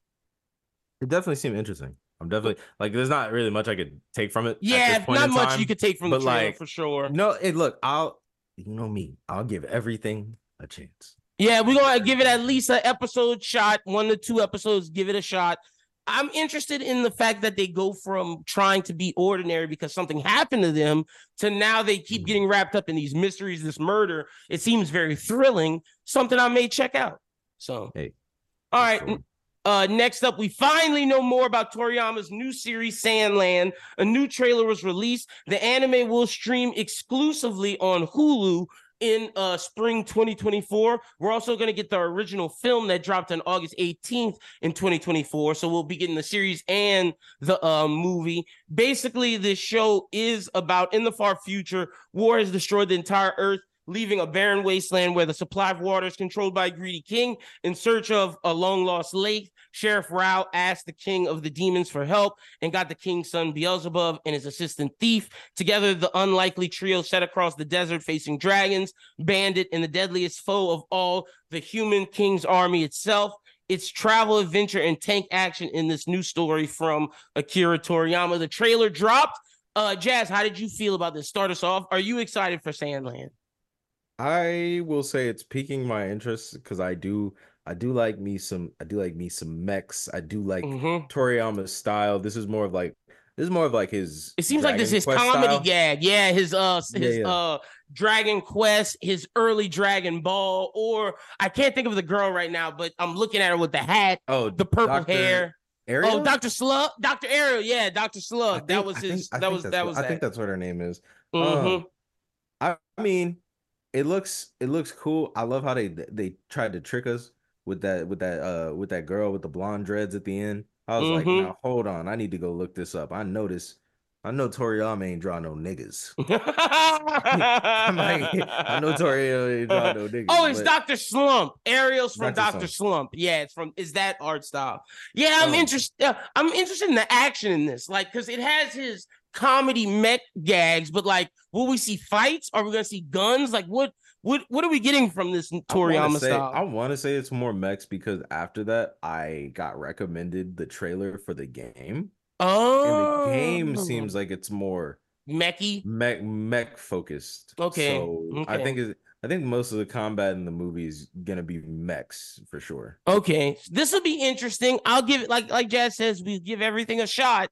It definitely seemed interesting. I'm definitely like, there's not really much I could take from it. Yeah, not much time, you could take from the trailer like, for sure. No, it look, I'll, you know me, I'll give everything a chance. Yeah, we're gonna give it at least an episode shot, one to two episodes, give it a shot. I'm interested in the fact that they go from trying to be ordinary because something happened to them to now they keep mm. getting wrapped up in these mysteries, this murder. It seems very thrilling, something I may check out. So, hey, all right. Sure. Uh, next up, we finally know more about Toriyama's new series, Sandland. A new trailer was released. The anime will stream exclusively on Hulu in uh spring 2024. We're also going to get the original film that dropped on August 18th in 2024. So we'll be getting the series and the uh, movie. Basically, this show is about in the far future, war has destroyed the entire earth leaving a barren wasteland where the supply of water is controlled by a greedy king. In search of a long lost lake, Sheriff Rao asked the king of the demons for help and got the king's son Beelzebub and his assistant Thief. Together, the unlikely trio set across the desert facing dragons, bandit, and the deadliest foe of all, the human king's army itself. It's travel, adventure, and tank action in this new story from Akira Toriyama. The trailer dropped. Uh, Jazz, how did you feel about this? Start us off. Are you excited for Sandland? I will say it's piquing my interest because I do I do like me some I do like me some mechs. I do like mm-hmm. Toriyama's style. This is more of like this is more of like his It seems Dragon like this is his comedy style. gag. Yeah, his uh his yeah, yeah. uh Dragon Quest, his early Dragon Ball, or I can't think of the girl right now, but I'm looking at her with the hat, oh the purple Dr. hair. Ariel? Oh, Dr. Slug, Dr. Ariel, yeah, Dr. Slug. Think, that was his. Think, that was that was. I that. think that's what her name is. Mm-hmm. Um, I mean, it looks it looks cool. I love how they they tried to trick us with that with that uh with that girl with the blonde dreads at the end. I was mm-hmm. like, now hold on, I need to go look this up. I noticed. I know Toriyama ain't draw no niggas. I'm like, I know Toriyama ain't draw no niggas. Oh, it's Doctor Slump. Ariel's from Doctor Slump. Yeah, it's from. Is that art style? Yeah, I'm um, interested. Uh, I'm interested in the action in this, like, because it has his comedy mech gags, but like, will we see fights? Are we gonna see guns? Like, what what what are we getting from this Toriyama I say, style? I want to say it's more mechs because after that, I got recommended the trailer for the game. Oh, and the game oh. seems like it's more mechy, mech mech focused. Okay, so okay. I think it, I think most of the combat in the movie is gonna be mechs for sure. Okay, this will be interesting. I'll give it like like Jazz says, we give everything a shot.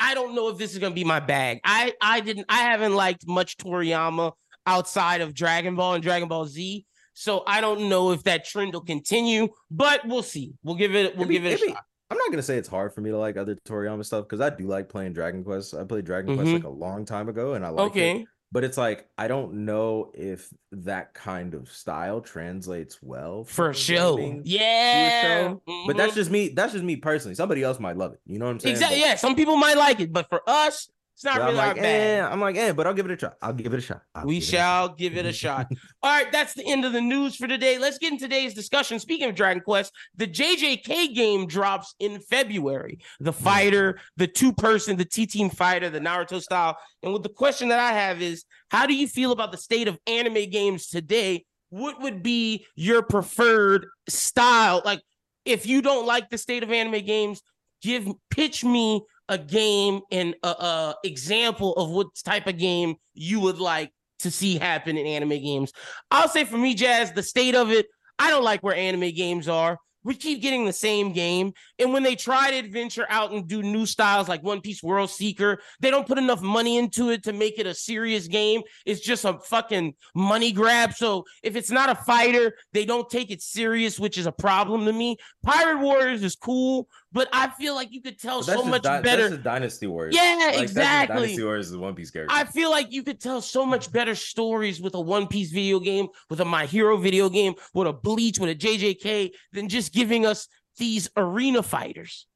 I don't know if this is gonna be my bag. I I didn't I haven't liked much Toriyama outside of Dragon Ball and Dragon Ball Z. So I don't know if that trend will continue, but we'll see. We'll give it we'll be, give it a shot. I'm not gonna say it's hard for me to like other Toriyama stuff because I do like playing Dragon Quest. I played Dragon mm-hmm. Quest like a long time ago and I like okay. it but it's like I don't know if that kind of style translates well for, show. Yeah, show. Mm-hmm. but that's mm-hmm. just me. That's just me personally. Somebody else might love it. You know what I'm saying? Exactly. But, yeah, some people might like it, but for us, it's not really I'm like, our bad. Eh, I'm like, eh, but I'll give it a shot. I'll give it a shot. I'll we shall it give it a shot. All right, that's the end of the news for today. Let's get in today's discussion. Speaking of Dragon Quest, the JJK game drops in February. The fighter, the two person, the T team fighter, the Naruto style. And what the question that I have is, how do you feel about the state of anime games today? What would be your preferred style? Like, if you don't like the state of anime games, give pitch me a game and a, a example of what type of game you would like to see happen in anime games. I'll say for me, Jazz, the state of it, I don't like where anime games are. we keep getting the same game. And when they try to adventure out and do new styles like One Piece World Seeker, they don't put enough money into it to make it a serious game. It's just a fucking money grab. So if it's not a fighter, they don't take it serious, which is a problem to me. Pirate Warriors is cool, but I feel like you could tell so much di- better. That's Dynasty Warriors. Yeah, like, exactly. Dynasty Warriors is One Piece character. I feel like you could tell so much better stories with a One Piece video game, with a My Hero video game, with a Bleach, with a JJK, than just giving us these arena fighters.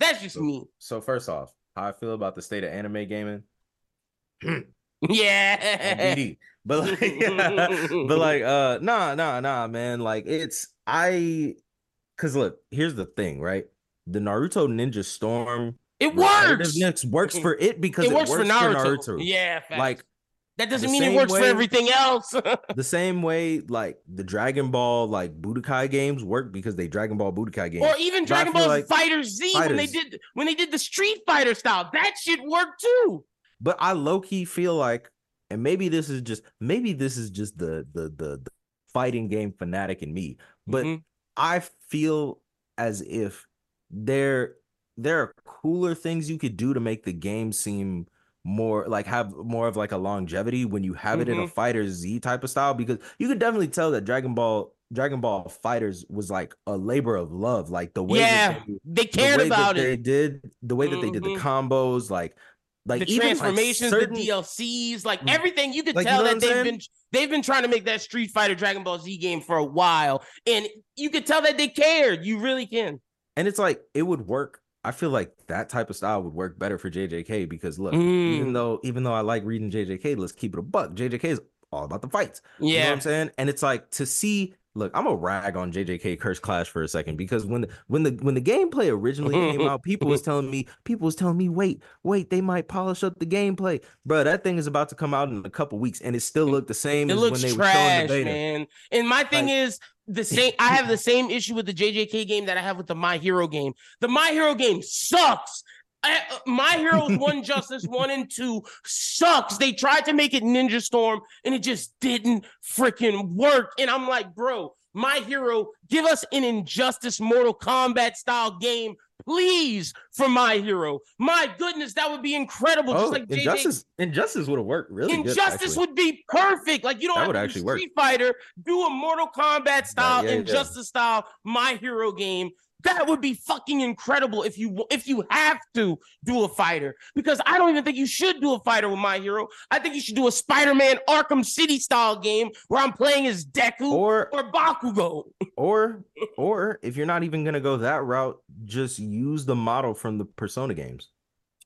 That's just so, me. So first off, how I feel about the state of anime gaming. yeah. But like, but like, uh, nah, nah, nah, man. Like, it's I, cause look, here's the thing, right? The Naruto Ninja Storm, it works. Works for it because it, it works, works, for Naruto. For Naruto. Yeah, facts. like that doesn't mean it works way, for everything else. the same way, like the Dragon Ball, like Budokai games work because they Dragon Ball Budokai games, or even Dragon Ball like Fighter Z fighters. when they did when they did the Street Fighter style. That shit worked too. But I low key feel like, and maybe this is just maybe this is just the the the, the fighting game fanatic in me, but mm-hmm. I feel as if there there are cooler things you could do to make the game seem more like have more of like a longevity when you have mm-hmm. it in a mm-hmm. fighter Z type of style because you could definitely tell that Dragon Ball Dragon Ball Fighters was like a labor of love like the way yeah they, they, cared the about it they did the way that mm-hmm. they did the mm-hmm. combos like like the transformations, like certain... the DLCs, like everything, you could like, tell you know that they've saying? been they've been trying to make that Street Fighter Dragon Ball Z game for a while, and you could tell that they cared. You really can. And it's like it would work I feel like that type of style would work better for JJK because look, mm. even though even though I like reading JJK, let's keep it a buck. JJK is all about the fights. Yeah, you know what I'm saying, and it's like to see. Look, I'm a rag on JJK Curse Clash for a second because when the, when the when the gameplay originally came out, people was telling me people was telling me wait wait they might polish up the gameplay, bro. That thing is about to come out in a couple weeks and it still looked the same. It looks when they trash, were showing the beta. man. And my thing like, is the same I have the same issue with the JJK game that I have with the My Hero game. The My Hero game sucks. I, uh, My Heroes One Justice One and Two sucks. They tried to make it Ninja Storm and it just didn't freaking work. And I'm like, bro, My Hero, give us an Injustice Mortal Kombat style game please for my hero. My goodness, that would be incredible. Oh, Just like Injustice, JJ. Injustice would have worked really. Injustice good, would be perfect. Like you don't that have would actually Street work. Fighter, do a Mortal Kombat style, yeah, Injustice yeah. style, my hero game. That would be fucking incredible if you if you have to do a fighter because I don't even think you should do a fighter with my hero. I think you should do a Spider-Man Arkham City style game where I'm playing as Deku or or Bakugo. Or or if you're not even gonna go that route, just use the model from the Persona games.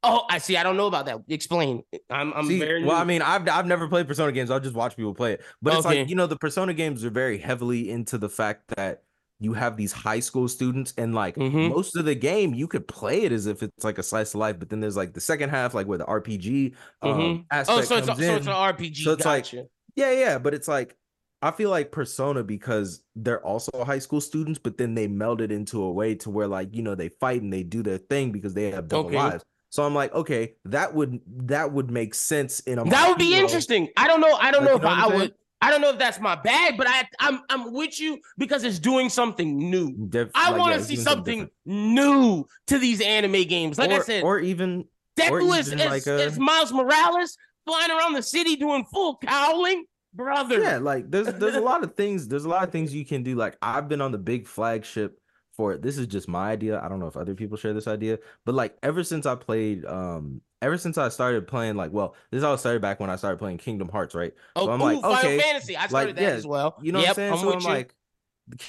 Oh, I see. I don't know about that. Explain. I'm, I'm see, very. New. Well, I mean, I've I've never played Persona games. I'll just watch people play it. But it's like you know, the Persona games are very heavily into the fact that you have these high school students and like mm-hmm. most of the game you could play it as if it's like a slice of life but then there's like the second half like where the rpg um, mm-hmm. aspect oh so it's, so it's an rpg so it's gotcha. like yeah yeah but it's like i feel like persona because they're also high school students but then they meld it into a way to where like you know they fight and they do their thing because they have double okay. lives so I'm like, okay, that would that would make sense in a that would be interesting. I don't know. I don't like, know if I, I would. I don't know if that's my bag, but I I'm I'm with you because it's doing something new. Def, I like, want to yeah, see something new to these anime games. Like or, I said, or even Deku is, like a... is Miles Morales flying around the city doing full cowling, brother. Yeah, like there's there's a lot of things. There's a lot of things you can do. Like I've been on the big flagship for it. This is just my idea. I don't know if other people share this idea, but like ever since I played um ever since I started playing, like, well, this all started back when I started playing Kingdom Hearts, right? Oh, so I'm ooh, like, Final okay, Fantasy. I started like, that yeah, as well. You know yep, what I'm saying? I'm so I'm you. like,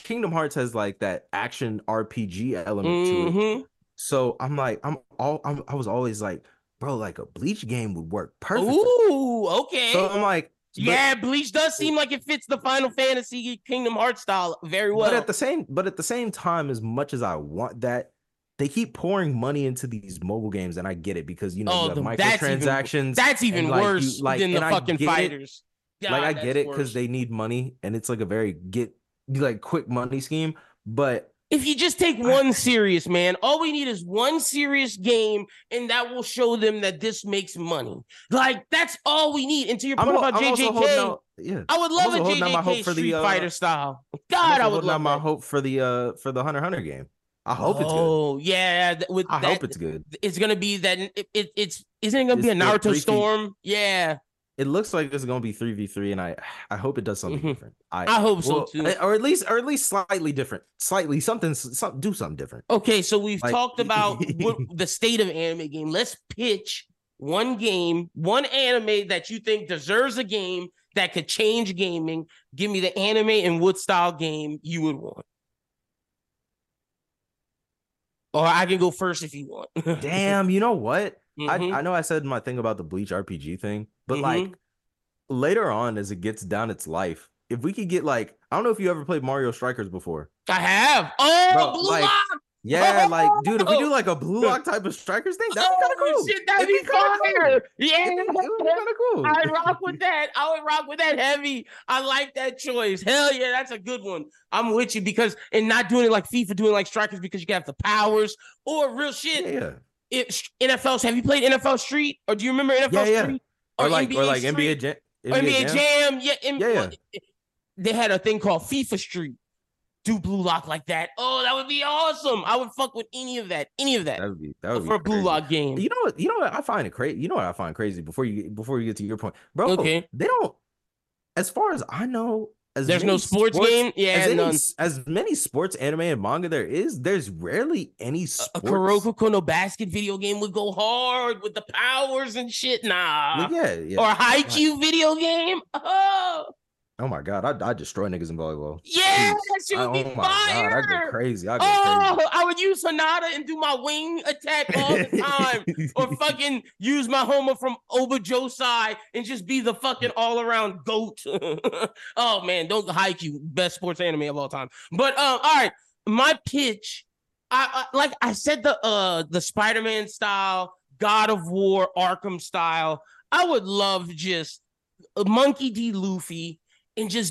Kingdom Hearts has like that action RPG element mm-hmm. to it. Mm-hmm. So I'm like, I'm all, I'm, I was always like, bro, like a Bleach game would work perfect. Ooh, okay. So I'm like, yeah, Bleach does seem like it fits the Final Fantasy Kingdom Hearts style very well. But at the same, but at the same time, as much as I want that, they keep pouring money into these mobile games, and I get it because you know oh, you have microtransactions. That's even, that's even worse you, like, than the fucking fighters. God, like I get it because they need money, and it's like a very get like quick money scheme. But if you just take one serious man, all we need is one serious game, and that will show them that this makes money. Like that's all we need. And to your point I'm, about I'm JJK, out, yeah. I would love a also holding my hope JJK for the, Street uh, Fighter style. God, I would love my hope for the uh for the Hunter Hunter game. I hope it's good. Oh yeah, with I that, hope it's good. it's gonna be that. It, it, it's isn't it gonna be a Naruto feet- storm? Yeah, It looks like it's gonna be three v three, and I I hope it does something Mhm. different. I I hope so too. or at least or at least slightly different, slightly something, some do something different. Okay, so we've Like- talked about what, the state of anime game. Let's pitch one game, one anime that you think deserves a game that could change gaming. Give me the anime and what style game you would want. Or I can go first if you want. Damn, you know what? Mhm. I I know I said my thing about the Bleach RPG thing, but Mhm. like later on as it gets down its life, if we could get like I don't know if you ever played Mario Strikers before. I have. Oh, Bro, Blue like, Lock! Yeah, like dude, if we Oh. do like a blue lock type of strikers thing, that'd be kind of Oh, cool. shit, that'd It'd be kinda fire. Cool. Yeah. It would be kind of cool. I rock with that. I would rock with that heavy. I like that choice. Hell yeah, that's a good one. I'm with you because and not doing it like FIFA, doing like strikers because you have the powers or real shit. yeah. It, NFL. Have you played NFL Street or do you remember NFL Yeah, yeah. Street Or, like or like Street? NBA Jam. or NBA Jam? Yeah, M- Yeah, yeah. They had a thing called FIFA Street. Do blue lock like that? Oh, that would be awesome. I would fuck with any of that. Any of that, That would be that would be for a blue lock game. You know what? You know what? I find it crazy. You know what I find crazy before you before you get to your point, bro. Okay. They don't. As far as I know, as There's no sports, game. Yeah, As, any, none. as many sports anime and manga there is, there's rarely any sports. a sports. Kuroko Kono basket video game would go hard with the powers and shit. Nah. Well, yeah, yeah. Or a Haikyuu video game. Oh, oh my god, I I destroy niggas in volleyball. yeah, would be oh my god, I go crazy. I go Oh, I would use Sonata and do my wing attack all the time. or fucking use my Homer from Aoba Johsai and just be the fucking all around goat. oh man, don't Haikyuu best sports anime of all time. But um, all right, my pitch, I, I like I said the uh the Spider Man style, God of War, Arkham style. I would love just Monkey D. Luffy and just